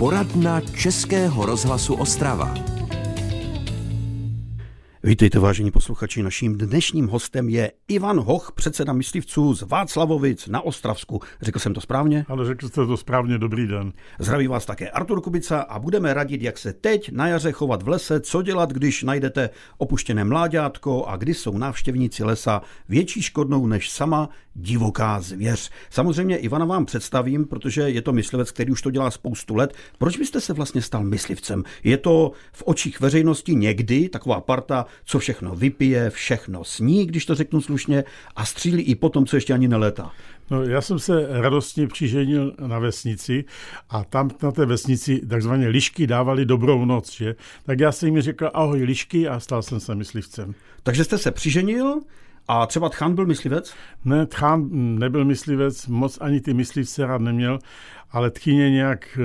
Poradna Českého rozhlasu Ostrava. Vítejte, vážení posluchači. Naším dnešním hostem je Ivan Hoch, předseda myslivců z Václavovic na Ostravsku. Řekl jsem to správně? Ale řekl jste to správně, dobrý den. Zdraví vás také Artur Kubica a budeme radit, jak se teď na jaře chovat v lese, co dělat, když najdete opuštěné mláďátko a kdy jsou návštěvníci lesa větší škodnou než sama divoká zvěř. Samozřejmě Ivana vám představím, protože je to myslivec, který už to dělá spoustu let. Proč byste se vlastně stal myslivcem? Je to v očích veřejnosti někdy taková parta, co všechno vypije, všechno sní, když to řeknu slušně, a střílí i potom, co ještě ani neletá. No, já jsem se radostně přiženil na vesnici a tam na té vesnici takzvané lišky dávali dobrou noc, že? Tak já jsem jim řekl ahoj lišky a stal jsem se myslivcem. Takže jste se přiženil, a třeba Tchan byl myslivec? Ne, Tchan nebyl myslivec, moc ani ty myslivce rád neměl, ale tchyně nějak eh,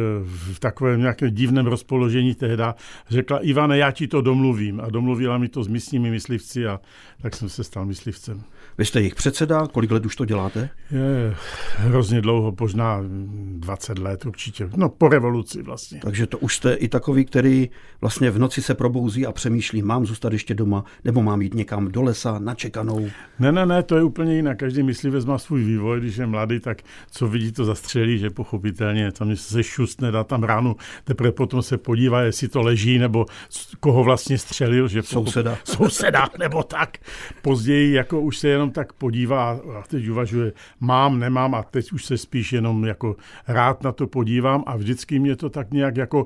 v takovém nějakém divném rozpoložení tehda řekla, Ivane, já ti to domluvím. A domluvila mi to s místními myslivci a tak jsem se stal myslivcem. Vy jste jejich předseda, kolik let už to děláte? Je hrozně dlouho, možná 20 let určitě, no po revoluci vlastně. Takže to už jste i takový, který vlastně v noci se probouzí a přemýšlí, mám zůstat ještě doma, nebo mám jít někam do lesa na čekanou? Ne, ne, ne, to je úplně jinak. Každý myslivec má svůj vývoj, když je mladý, tak co vidí, to zastřelí, že pochopitelně tam se šustne, dá tam ránu, teprve potom se podívá, jestli to leží, nebo koho vlastně střelil, že souseda. souseda, nebo tak. Později jako už se jenom jenom tak podívá a teď uvažuje, mám, nemám a teď už se spíš jenom jako rád na to podívám a vždycky mě to tak nějak jako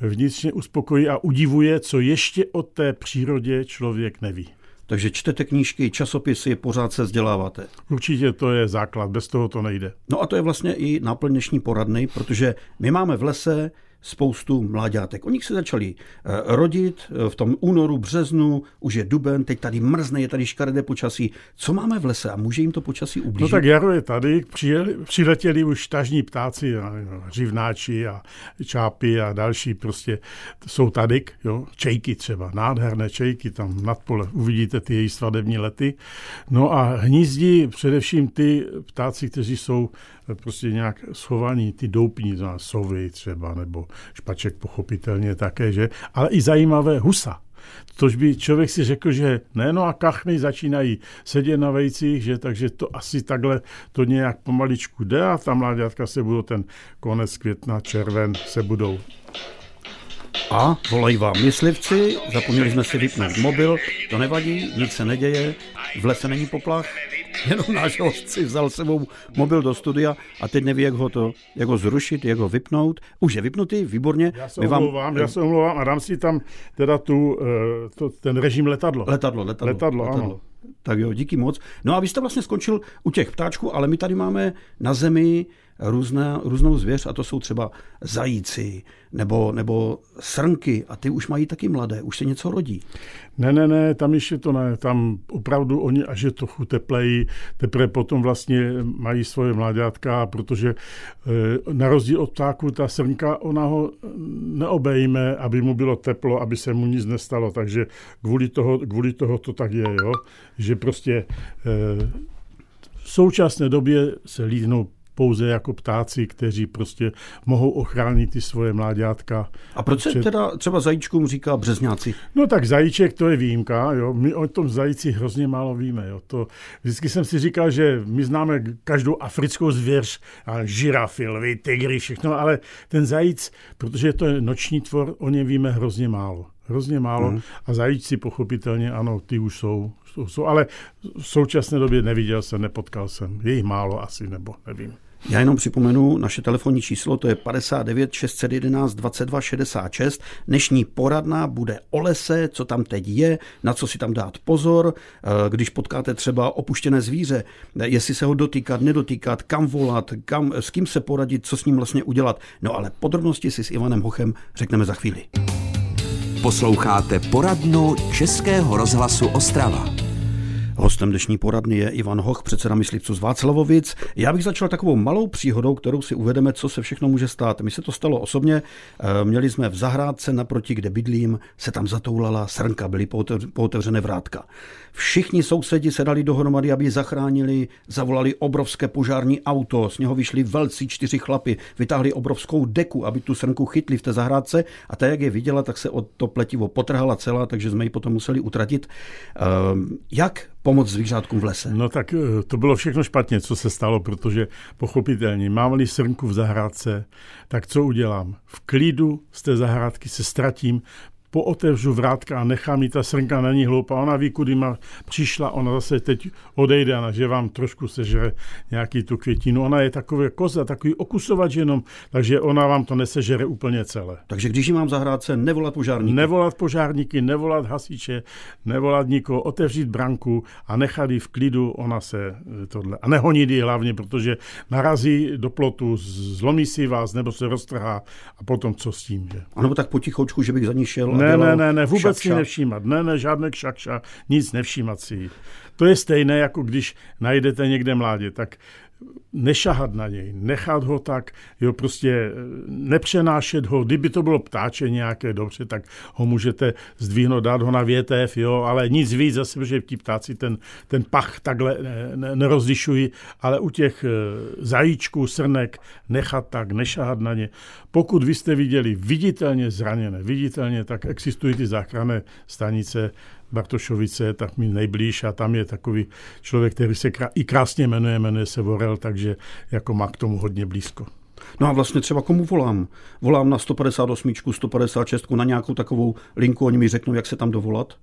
vnitřně uspokojí a udivuje, co ještě o té přírodě člověk neví. Takže čtete knížky, časopisy, pořád se vzděláváte. Určitě to je základ, bez toho to nejde. No a to je vlastně i náplň dnešní poradny, protože my máme v lese spoustu mláďátek. Oni se začali eh, rodit eh, v tom únoru, březnu, už je duben, teď tady mrzne, je tady škaredé počasí. Co máme v lese a může jim to počasí ublížit? No tak jaro je tady, přijeli, přiletěli už tažní ptáci, živnáči a čápy a další prostě jsou tady, jo, čejky třeba, nádherné čejky tam nad pole, uvidíte ty její svadební lety. No a hnízdí především ty ptáci, kteří jsou prostě nějak schovaní, ty doupní, sovy třeba, nebo špaček pochopitelně také, že, ale i zajímavé husa. Tož by člověk si řekl, že ne, no a kachny začínají sedět na vejcích, že? Takže to asi takhle to nějak pomaličku jde a ta mláďatka se budou ten konec května, červen se budou. A volají vám myslivci, zapomněli jsme si vypnout mobil, to nevadí, nic se neděje, v lese není poplach, jenom náš si vzal sebou mobil do studia a teď neví, jak ho to, jak ho zrušit, jak ho vypnout. Už je vypnutý, výborně. Já se vám... omlouvám, já se omlouvám a dám si tam teda tu, uh, to, ten režim letadlo. Letadlo, letadlo. Letadlo, letadlo. ano. Tak jo, díky moc. No a vy jste vlastně skončil u těch ptáčků, ale my tady máme na zemi různé, různou zvěř a to jsou třeba zajíci nebo, nebo srnky a ty už mají taky mladé, už se něco rodí. Ne, ne, ne, tam ještě to ne, tam opravdu oni až je trochu teplejí, teprve potom vlastně mají svoje mláďátka, protože e, na rozdíl od ptáku ta srnka, ona ho neobejme, aby mu bylo teplo, aby se mu nic nestalo, takže kvůli toho, kvůli toho to tak je, jo? že prostě e, v současné době se lídnou pouze jako ptáci, kteří prostě mohou ochránit ty svoje mláďátka. A proč se teda třeba zajíčkům říká březňáci? No tak zajíček to je výjimka, jo. My o tom zajíci hrozně málo víme, jo. To, vždycky jsem si říkal, že my známe každou africkou zvěř, a žirafy, lvy, tygry, všechno, ale ten zajíc, protože to je noční tvor, o něm víme hrozně málo hrozně málo. Mm. A zajíci pochopitelně, ano, ty už jsou, jsou, jsou, ale v současné době neviděl jsem, nepotkal jsem. Je jich málo asi, nebo nevím. Já jenom připomenu naše telefonní číslo, to je 59 611 22 66. Dnešní poradna bude o lese, co tam teď je, na co si tam dát pozor, eh, když potkáte třeba opuštěné zvíře, jestli se ho dotýkat, nedotýkat, kam volat, kam, s kým se poradit, co s ním vlastně udělat. No ale podrobnosti si s Ivanem Hochem řekneme za chvíli. Posloucháte poradnu Českého rozhlasu Ostrava. Hostem dnešní poradny je Ivan Hoch, předseda myslivců z Václavovic. Já bych začal takovou malou příhodou, kterou si uvedeme, co se všechno může stát. Mi se to stalo osobně. Eh, měli jsme v zahrádce naproti, kde bydlím, se tam zatoulala srnka, byly pootevřené vrátka. Všichni sousedi se dali dohromady, aby zachránili, zavolali obrovské požární auto, z něho vyšli velcí čtyři chlapy, vytáhli obrovskou deku, aby tu srnku chytli v té zahrádce a ta, jak je viděla, tak se od to pletivo potrhala celá, takže jsme ji potom museli utratit. Ehm, jak pomoct zvířátkům v lese? No tak eh, to bylo všechno špatně, co se stalo, protože pochopitelně mám-li srnku v zahrádce, tak co udělám? V klidu z té zahrádky se ztratím, pootevřu vrátka a nechám jí ta srnka na ní hloupá. Ona ví, kudy má přišla, ona zase teď odejde a že vám trošku sežere nějaký tu květinu. Ona je takové koza, takový okusovač jenom, takže ona vám to nesežere úplně celé. Takže když ji mám zahrádce, nevolat požárníky? Nevolat požárníky, nevolat hasiče, nevolat nikoho, otevřít branku a nechat ji v klidu, ona se eh, tohle. A nehonit ji hlavně, protože narazí do plotu, zlomí si vás nebo se roztrhá a potom co s tím. Že? A nebo tak potichoučku, že bych za ní šel ne, ne, ne, ne, vůbec si nevšímat. Ne, ne, žádné kšakša, nic nevšímat si. To je stejné, jako když najdete někde mládě, tak nešahat na něj, nechat ho tak, jo, prostě eh, nepřenášet ho, kdyby to bylo ptáče nějaké dobře, tak ho můžete zdvihnout, dát ho na větev, jo, ale nic víc zase, protože ti ptáci ten, ten pach takhle ne, nerozlišují, ale u těch eh, zajíčků, srnek nechat tak, nešahat na ně. Pokud vy jste viděli viditelně zraněné, viditelně, tak existují ty záchranné stanice, Bartošovice, tak mi nejblíž a tam je takový člověk, který se krá- i krásně jmenuje, jmenuje se Vorel, takže jako má k tomu hodně blízko. No a vlastně třeba komu volám? Volám na 158, 156, na nějakou takovou linku, oni mi řeknou, jak se tam dovolat?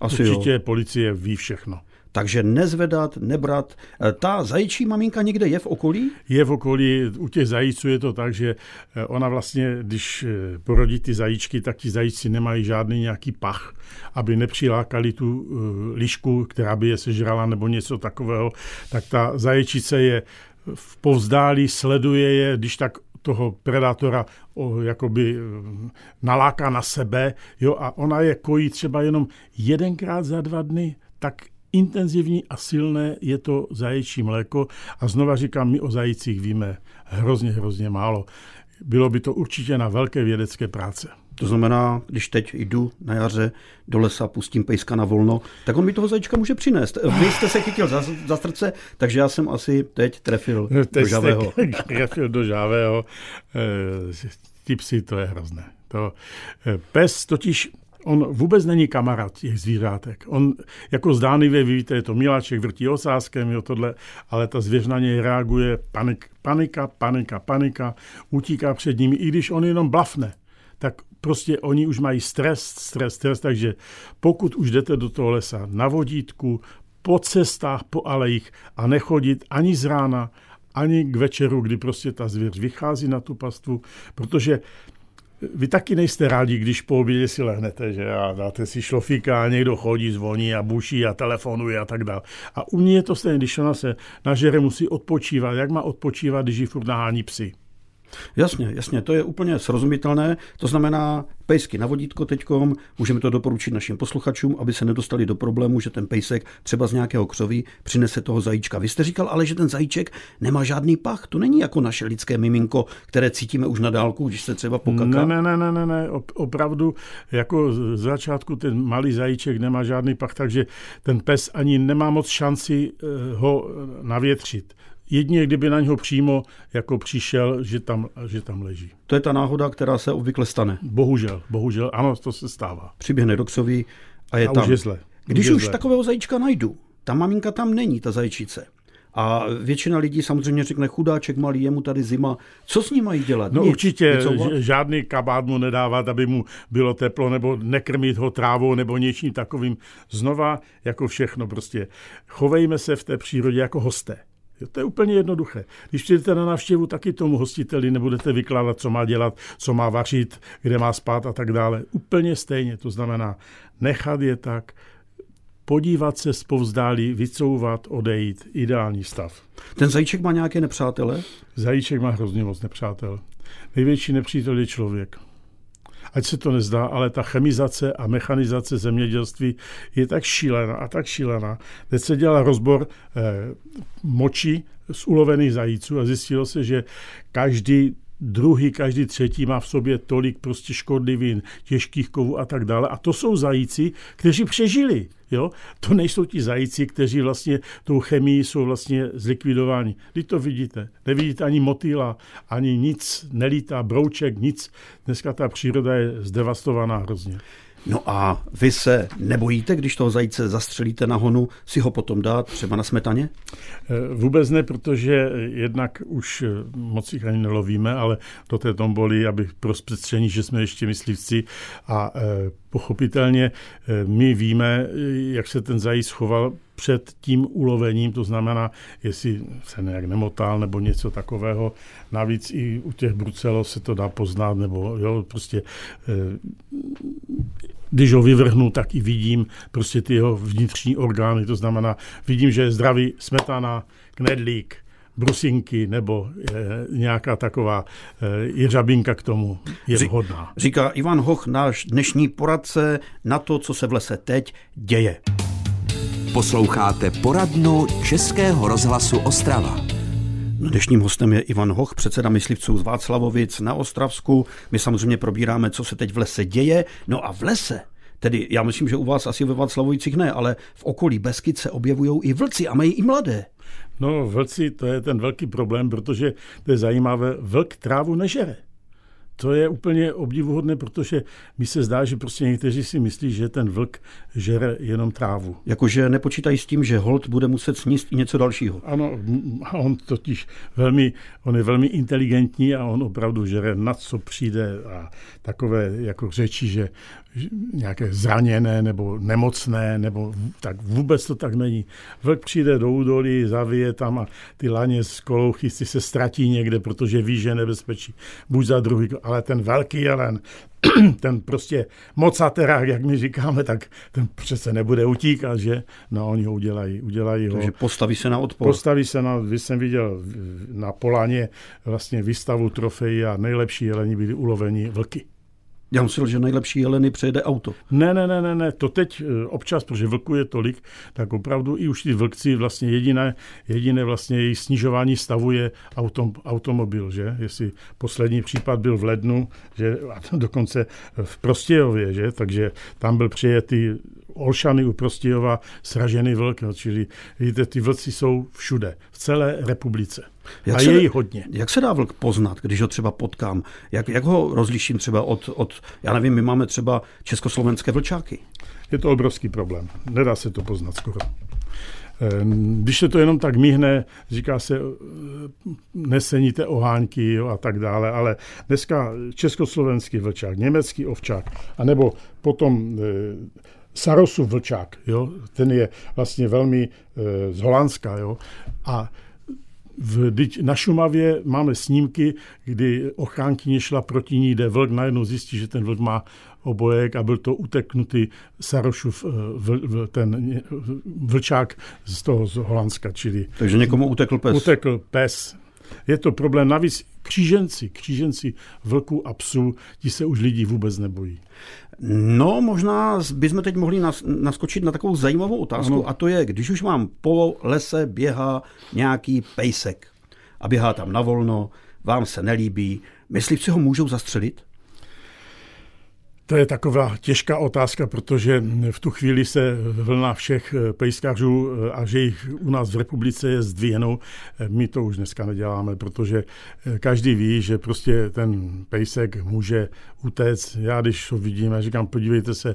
Asi Určitě jo. policie ví všechno. Takže nezvedat, nebrat. E, ta zajíčí maminka někde je v okolí? Je v okolí. U těch zajíců je to tak, že e, ona vlastně, když e, porodí ty zajíčky, tak ti zajíci nemají žádný nějaký pach, aby nepřilákali tu lišku, která by je sežrala nebo něco takového. Tak ta zajíčice je v povzdálí, sleduje je, když tak toho predátora o, jakoby naláká na sebe, jo, a ona je kojí třeba jenom jedenkrát za dva dny, tak intenzivní a silné je to zaječí mléko a znova říkám, my o zajících víme hrozně, hrozně málo. Bylo by to určitě na velké vědecké práce. To znamená, když teď jdu na jaře do lesa, pustím pejska na volno, tak on mi toho zajíčka může přinést. Vy jste se chytil za, za srdce, takže já jsem asi teď trefil teď do žavého. trefil do žavého. E, ti psi, to je hrozné. To, e, pes totiž On vůbec není kamarád těch zvířátek. On jako zdánlivě, víte, je to miláček, vrtí osázkem, jo, tohle, ale ta zvěř na něj reaguje panik, panika, panika, panika, utíká před nimi, i když on jenom blafne, tak prostě oni už mají stres, stres, stres, takže pokud už jdete do toho lesa na vodítku, po cestách, po alejích a nechodit ani z rána, ani k večeru, kdy prostě ta zvěř vychází na tu pastvu, protože vy taky nejste rádi, když po obědě si lehnete, že a dáte si šlofíka a někdo chodí, zvoní a buší a telefonuje a tak dále. A u mě je to stejné, když ona se nažere, musí odpočívat. Jak má odpočívat, když ji furt nahání psy? Jasně, jasně, to je úplně srozumitelné. To znamená, pejsky na vodítko teďkom, můžeme to doporučit našim posluchačům, aby se nedostali do problému, že ten pejsek třeba z nějakého křoví přinese toho zajíčka. Vy jste říkal ale, že ten zajíček nemá žádný pach. To není jako naše lidské miminko, které cítíme už na dálku, když se třeba pokaká. Ne, ne, ne, ne, ne, opravdu jako z začátku ten malý zajíček nemá žádný pach, takže ten pes ani nemá moc šanci eh, ho navětřit. Jedině, kdyby na něho přímo jako přišel, že tam, že tam leží. To je ta náhoda, která se obvykle stane. Bohužel, bohužel, ano, to se stává. Přiběhne do křoví a je a tam. Už je zle. Když už, už zle. takového zajíčka najdu, ta maminka tam není, ta zajčice. A většina lidí samozřejmě řekne, chudáček malý, je mu tady zima. Co s ním mají dělat? No Nic. určitě Vycouvat? žádný kabát mu nedávat, aby mu bylo teplo, nebo nekrmit ho trávou, nebo něčím takovým. Znova, jako všechno prostě. Chovejme se v té přírodě jako hosté. Jo, to je úplně jednoduché. Když přijdete na návštěvu, taky tomu hostiteli nebudete vykládat, co má dělat, co má vařit, kde má spát a tak dále. Úplně stejně. To znamená nechat je tak, podívat se zpovzdálí, vycouvat, odejít. Ideální stav. Ten zajíček má nějaké nepřátele? Zajíček má hrozně moc nepřátel. Největší nepřítel je člověk. Ať se to nezdá, ale ta chemizace a mechanizace zemědělství je tak šílená a tak šílená. Teď se dělal rozbor eh, moči z ulovených zajíců a zjistilo se, že každý druhý, každý třetí má v sobě tolik prostě škodlivin, těžkých kovů a tak dále. A to jsou zajíci, kteří přežili. Jo? To nejsou ti zajíci, kteří vlastně tou chemií jsou vlastně zlikvidováni. Vy to vidíte. Nevidíte ani motýla, ani nic, nelítá brouček, nic. Dneska ta příroda je zdevastovaná hrozně. No a vy se nebojíte, když toho zajíce zastřelíte na honu, si ho potom dát třeba na smetaně? Eh, vůbec ne, protože jednak už eh, moc jich ani nelovíme, ale do té tomboli, aby pro zpřestření, že jsme ještě myslivci a eh, pochopitelně my víme, jak se ten zajíc choval před tím ulovením, to znamená, jestli se nějak nemotal nebo něco takového. Navíc i u těch brucelo se to dá poznat, nebo jo, prostě když ho vyvrhnu, tak i vidím prostě ty jeho vnitřní orgány, to znamená, vidím, že je zdravý smetana, knedlík, brusinky nebo je, nějaká taková je, jeřabinka k tomu je vhodná. Říká Ivan Hoch, náš dnešní poradce na to, co se v lese teď děje. Posloucháte poradnu Českého rozhlasu Ostrava. Dnešním hostem je Ivan Hoch, předseda myslivců z Václavovic na Ostravsku. My samozřejmě probíráme, co se teď v lese děje. No a v lese Tedy já myslím, že u vás asi ve Václavovicích ne, ale v okolí Beskyt se objevují i vlci a mají i mladé. No, vlci, to je ten velký problém, protože to je zajímavé, vlk trávu nežere to je úplně obdivuhodné, protože mi se zdá, že prostě někteří si myslí, že ten vlk žere jenom trávu. Jakože nepočítají s tím, že hold bude muset sníst i něco dalšího. Ano, on totiž velmi, on je velmi inteligentní a on opravdu žere na co přijde a takové jako řeči, že nějaké zraněné nebo nemocné, nebo tak vůbec to tak není. Vlk přijde do údolí, zavije tam a ty laně z kolouchy si se ztratí někde, protože ví, že je nebezpečí. Buď za druhý, ale ten velký jelen, ten prostě mocaterák, jak my říkáme, tak ten přece nebude utíkat, že? No oni ho udělají, udělají ho. Takže postaví se na odpor. Postaví se na, vy jsem viděl na Polaně vlastně výstavu trofejí a nejlepší jeleni byli uloveni vlky. Já myslel, že nejlepší jeleny přejede auto. Ne, ne, ne, ne, ne, to teď eh, občas, protože vlku je tolik, tak opravdu i už ty vlkci vlastně jediné, jediné vlastně její snižování stavu je autom, automobil, že? Jestli poslední případ byl v lednu, že a dokonce v Prostějově, že? Takže tam byl přijetý Olšany u Prostějova sražený vlk, no, čili vidíte, ty vlci jsou všude, v celé republice. Jak a se, je hodně. Jak se dá vlk poznat, když ho třeba potkám? Jak, jak ho rozliším třeba od, od, já nevím, my máme třeba československé vlčáky. Je to obrovský problém. Nedá se to poznat skoro. Ehm, když se to jenom tak míhne, říká se, eh, neseníte ohánky jo, a tak dále, ale dneska československý vlčák, německý ovčák, anebo potom eh, Sarosův vlčák, jo, ten je vlastně velmi e, z Holandska, jo, a v, na Šumavě máme snímky, kdy ochránkyně šla proti ní, jde vlk, najednou zjistí, že ten vlk má obojek a byl to uteknutý Sarošův eh, vl, vl, ten vlčák z toho z Holandska, čili... Takže někomu utekl pes. Utekl pes. Je to problém. Navíc kříženci, kříženci vlků a psů, ti se už lidi vůbec nebojí. No, možná bychom teď mohli naskočit na takovou zajímavou otázku ano. a to je, když už mám po lese běhá nějaký pejsek a běhá tam na volno, vám se nelíbí, myslivci ho můžou zastřelit? To je taková těžká otázka, protože v tu chvíli se vlna všech pejskařů a že jich u nás v republice je zdvíjenou, my to už dneska neděláme, protože každý ví, že prostě ten pejsek může utéct. Já když ho vidím, já říkám, podívejte se,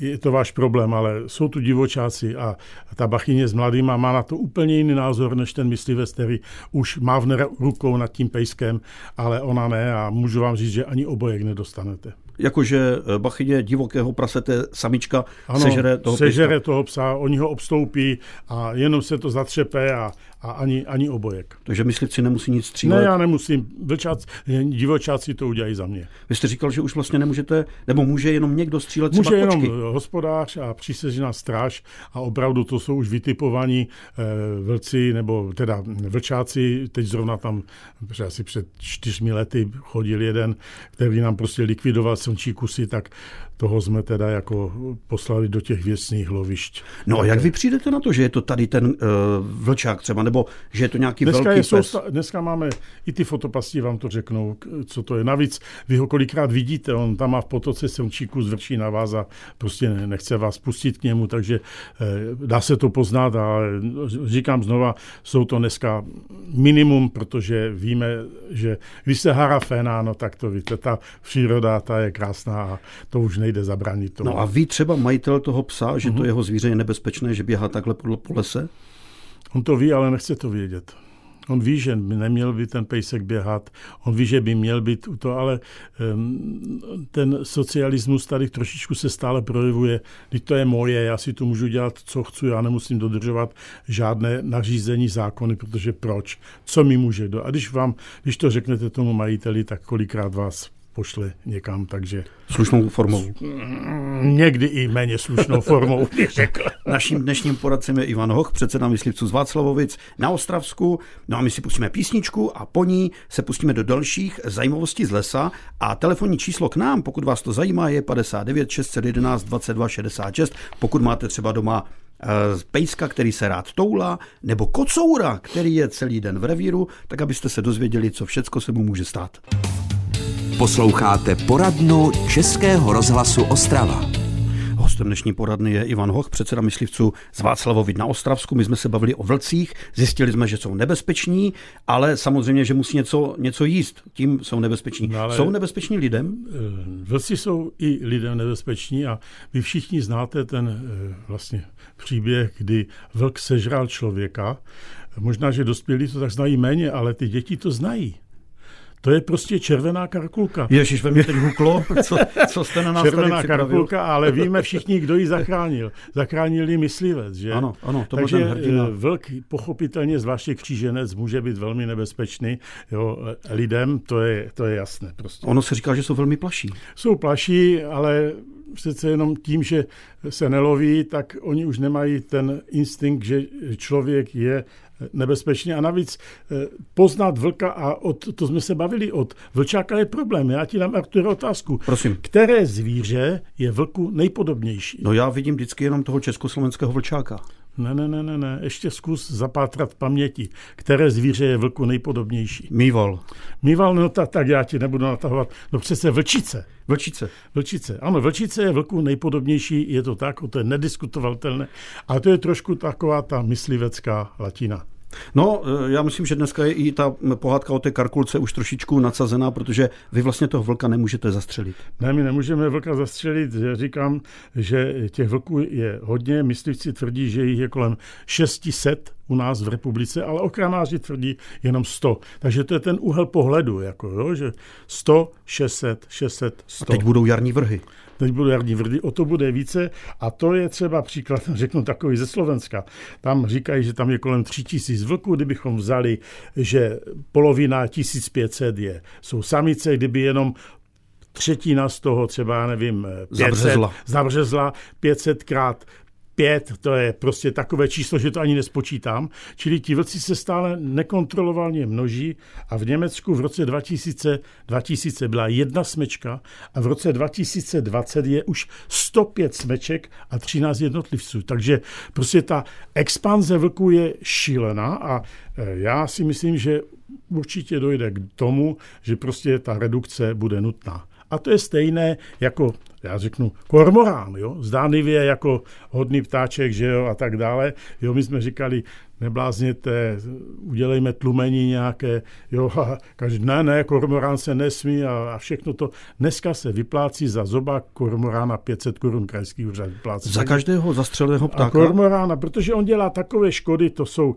je to váš problém, ale jsou tu divočáci a ta bachyně s mladýma má na to úplně jiný názor, než ten myslivec, který už mávne rukou nad tím pejskem, ale ona ne a můžu vám říct, že ani obojek nedostanete jakože eh, bachyně divokého prasete samička ano, sežere toho sežere toho psa, oni ho obstoupí a jenom se to zatřepe a, a ani, ani obojek. Takže myslivci nemusí nic střílet? Ne, já nemusím. Vlčác, divočáci to udělají za mě. Vy jste říkal, že už vlastně nemůžete, nebo může jenom někdo střílet může třeba jenom kočky. hospodář a přísežná stráž a opravdu to jsou už vytipovaní eh, vlci, nebo teda vlčáci, teď zrovna tam asi před čtyřmi lety chodil jeden, který nám prostě likvidoval slnčí kusy, tak toho jsme teda jako poslali do těch věcných lovišť. No a jak vy přijdete na to, že je to tady ten uh, vlčák třeba, nebo že je to nějaký dneska velký je pes? Sousta, dneska máme, i ty fotopasti vám to řeknou, co to je. Navíc vy ho kolikrát vidíte, on tam má v potoce slnčí kus vrší na vás a prostě nechce vás pustit k němu, takže eh, dá se to poznat a říkám znova, jsou to dneska minimum, protože víme, že když se hara féna, no tak to víte, ta příroda, ta je krásná a to už nejde zabránit tomu. No a ví třeba majitel toho psa, že mm-hmm. to jeho zvíře je nebezpečné, že běhá takhle po lese? On to ví, ale nechce to vědět. On ví, že neměl by ten pejsek běhat, on ví, že by měl být u to, ale um, ten socialismus tady trošičku se stále projevuje. Když to je moje, já si tu můžu dělat, co chci, já nemusím dodržovat žádné nařízení zákony, protože proč? Co mi může do? A když vám, když to řeknete tomu majiteli, tak kolikrát vás pošle někam, takže... Slušnou formou. Někdy i méně slušnou formou, bych řekl. Naším dnešním poradcem je Ivan Hoch, předseda myslivců z Václavovic na Ostravsku. No a my si pustíme písničku a po ní se pustíme do dalších zajímavostí z lesa. A telefonní číslo k nám, pokud vás to zajímá, je 59 611 22 66. Pokud máte třeba doma eh, pejska, který se rád toulá, nebo kocoura, který je celý den v revíru, tak abyste se dozvěděli, co všecko se mu může stát. Posloucháte poradnu Českého rozhlasu Ostrava. Hostem dnešní poradny je Ivan Hoch, předseda myslivců z Václavovic na Ostravsku. My jsme se bavili o vlcích, zjistili jsme, že jsou nebezpeční, ale samozřejmě, že musí něco, něco jíst. Tím jsou nebezpeční. No, jsou nebezpeční lidem? Eh, vlci jsou i lidem nebezpeční a vy všichni znáte ten eh, vlastně příběh, kdy vlk sežral člověka. Možná, že dospělí to tak znají méně, ale ty děti to znají. To je prostě červená karkulka. Ježíš, ve mě teď huklo, co, co jste na nás Červená tady karkulka, ale víme všichni, kdo ji zachránil. Zachránil ji myslivec, že? Ano, ano, to Takže ten hrdina. eh, vlk pochopitelně, zvláště kříženec, může být velmi nebezpečný jo, lidem, to je, to je jasné. Prostě. Ono se říká, že jsou velmi plaší. Jsou plaší, ale přece jenom tím, že se neloví, tak oni už nemají ten instinkt, že člověk je nebezpečný. A navíc eh, poznat vlka a od, to jsme se bavili, od vlčáka je problém. Já ti dám, Artur, otázku. Prosím. Které zvíře je vlku nejpodobnější? No já vidím vždycky jenom toho československého vlčáka. Ne, ne, ne, ne, ne. Ještě zkus zapátrat v paměti. Které zvíře je vlku nejpodobnější? Mýval. Mýval, no tak, tak já ti nebudu natahovat. No přece vlčice. Vlčice. Vlčice. Ano, vlčice je vlku nejpodobnější, je to tak, to je nediskutovatelné. A to je trošku taková ta myslivecká latina. No, eh, já myslím, že dneska je i ta pohádka o té karkulce už trošičku nadsazená, protože vy vlastně toho vlka nemůžete zastřelit. Ne, my nemůžeme vlka zastřelit. Já říkám, že těch vlků je hodně. Myslivci tvrdí, že jich je kolem 600 u nás v republice, ale ochranáři tvrdí jenom 100. Takže to je ten úhel pohledu, jako, jo, že 100, 600, 600, 100. A teď budou jarní vrhy. Teď budou jarní vrdy, o to bude více. A to je třeba příklad, řeknu takový ze Slovenska. Tam říkají, že tam je kolem 3000 vlků, kdybychom vzali, že polovina 1500 je, jsou samice, kdyby jenom třetina z toho třeba, já nevím, 500, Zabřezla. zabřezla 500 krát pět, to je prostě takové číslo, že to ani nespočítám. Čili ti vlci se stále nekontrolovaně množí a v Německu v roce 2000, 2000 byla jedna smečka a v roce 2020 je už 105 smeček a 13 jednotlivců. Takže prostě ta expanze vlků je šílená a eh, já si myslím, že určitě dojde k tomu, že prostě ta redukce bude nutná. A to je stejné jako, já řeknu, kormorán, jo? zdánlivě jako hodný ptáček, že jo, a tak dále. Jo, my jsme říkali, neblázněte, udělejme tlumení nějaké, jo, a každý, ne, ne, kormorán se nesmí a, a všechno to. Dneska se vyplácí za zoba kormorána 500 korun krajský úřad vyplácí. Za každého zastřeleného A ptáka? kormorána, protože on dělá takové škody, to jsou,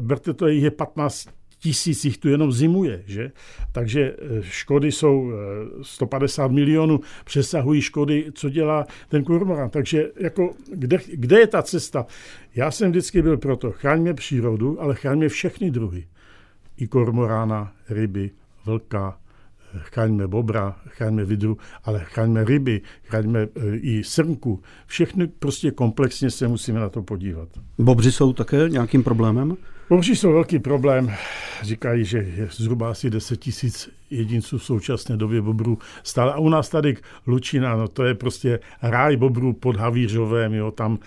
berte to, je 15 tisíc jich tu jenom zimuje, že? Takže eh, škody jsou eh, 150 milionů, přesahují škody, co dělá ten kormorán. Takže jako, kde, kde je ta cesta? Já jsem vždycky byl proto, chraňme přírodu, ale chraňme všechny druhy. I kormorána, ryby, vlka, chraňme bobra, chraňme vidru, ale chraňme ryby, chraňme i srnku. Všechny prostě komplexně se musíme na to podívat. Bobři jsou také nějakým problémem? Bobři jsou velký problém. Říkají, že je zhruba asi 10 tisíc jedinců v současné době bobrů stále. A u nás tady Lučina, no to je prostě ráj bobrů pod Havířovém, jo, tam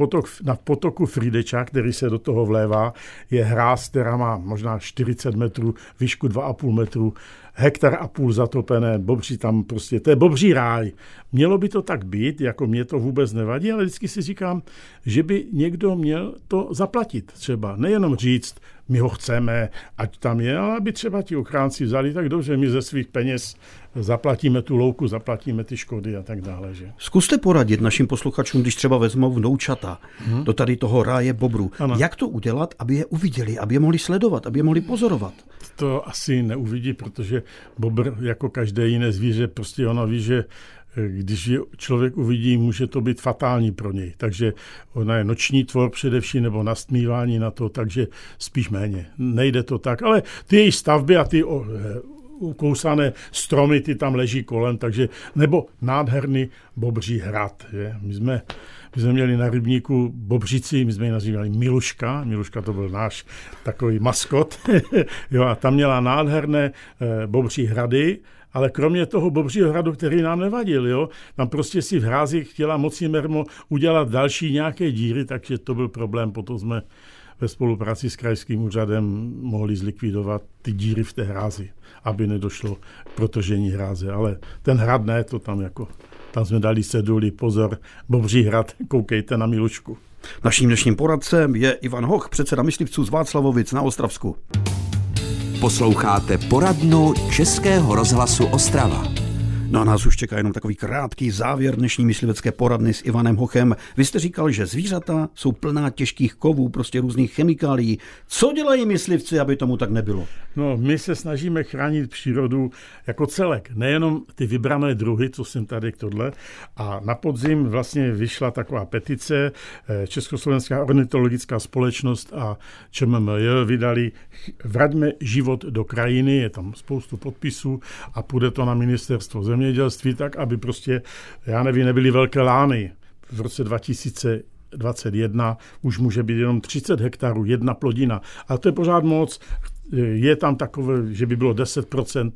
potok, na potoku Frideča, který se do toho vlévá, je hráz, která má možná 40 metrů, výšku 2,5 metru, hektar a půl zatopené, bobří tam prostě, to je bobří ráj. Mělo by to tak být, jako mě to vůbec nevadí, ale vždycky si říkám, že by někdo měl to zaplatit třeba. Nejenom říct, my ho chceme, ať tam je, ale aby třeba ti ochránci vzali, tak dobře, my ze svých peněz zaplatíme tu louku, zaplatíme ty škody a tak dále. Že? Zkuste poradit našim posluchačům, když třeba vezmou vnoučata hmm. do tady toho ráje bobru. Ano. Jak to udělat, aby je uviděli, aby je mohli sledovat, aby je mohli pozorovat? To asi neuvidí, protože bobr, jako každé jiné zvíře, prostě ono ví, že když je člověk uvidí, může to být fatální pro něj. Takže ona je noční tvor především, nebo nastmívání na to, takže spíš méně. Nejde to tak, ale ty její stavby a ty ukousané stromy, ty tam leží kolem, takže, nebo nádherný bobří hrad. Je. My, jsme, my jsme měli na rybníku bobřici, my jsme ji nazývali Miluška, Miluška to byl náš takový maskot, jo, a tam měla nádherné eh, bobří hrady, ale kromě toho bobřího hradu, který nám nevadil, jo, tam prostě si v hrázi chtěla moci Mermo udělat další nějaké díry, takže to byl problém, potom jsme ve spolupráci s krajským úřadem mohli zlikvidovat ty díry v té hrázi, aby nedošlo k protržení hráze. Ale ten hrad ne, to tam jako, tam jsme dali seduli, pozor, Bobří hrad, koukejte na Milušku. Naším dnešním poradcem je Ivan Hoch, předseda myslivců z Václavovic na Ostravsku. Posloucháte poradnu Českého rozhlasu Ostrava. No a nás už čeká jenom takový krátký závěr dnešní myslivecké poradny s Ivanem Hochem. Vy jste říkal, že zvířata jsou plná těžkých kovů, prostě různých chemikálií. Co dělají myslivci, aby tomu tak nebylo? No, my se snažíme chránit přírodu jako celek, nejenom ty vybrané druhy, co jsem tady k tohle. A na podzim vlastně vyšla taková petice, eh, Československá ornitologická společnost a ČMMJ vydali Vraťme život do krajiny, je tam spoustu podpisů a půjde to na ministerstvo země zemědělství tak, aby prostě, já nevím, nebyly velké lány. V roce 2000 21 už může být jenom 30 hektarů, jedna plodina. A to je pořád moc. Je tam takové, že by bylo 10%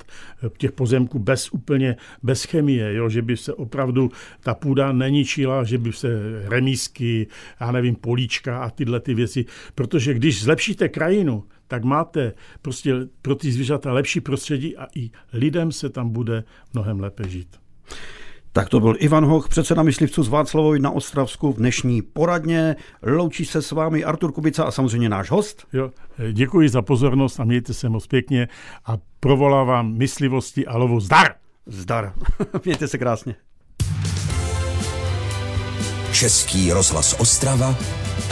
těch pozemků bez úplně, bez chemie, jo? že by se opravdu ta půda neničila, že by se remísky, já nevím, políčka a tyhle ty věci. Protože když zlepšíte krajinu, tak máte prostě pro ty zvířata lepší prostředí a i lidem se tam bude mnohem lépe žít. Tak to byl Ivan Hoch, předseda myslivců z Václavovi na Ostravsku v dnešní poradně. Loučí se s vámi Artur Kubica a samozřejmě náš host. Jo, děkuji za pozornost a mějte se moc pěkně a provolávám myslivosti a lovu zdar. Zdar. mějte se krásně. Český rozhlas Ostrava,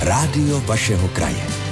rádio vašeho kraje.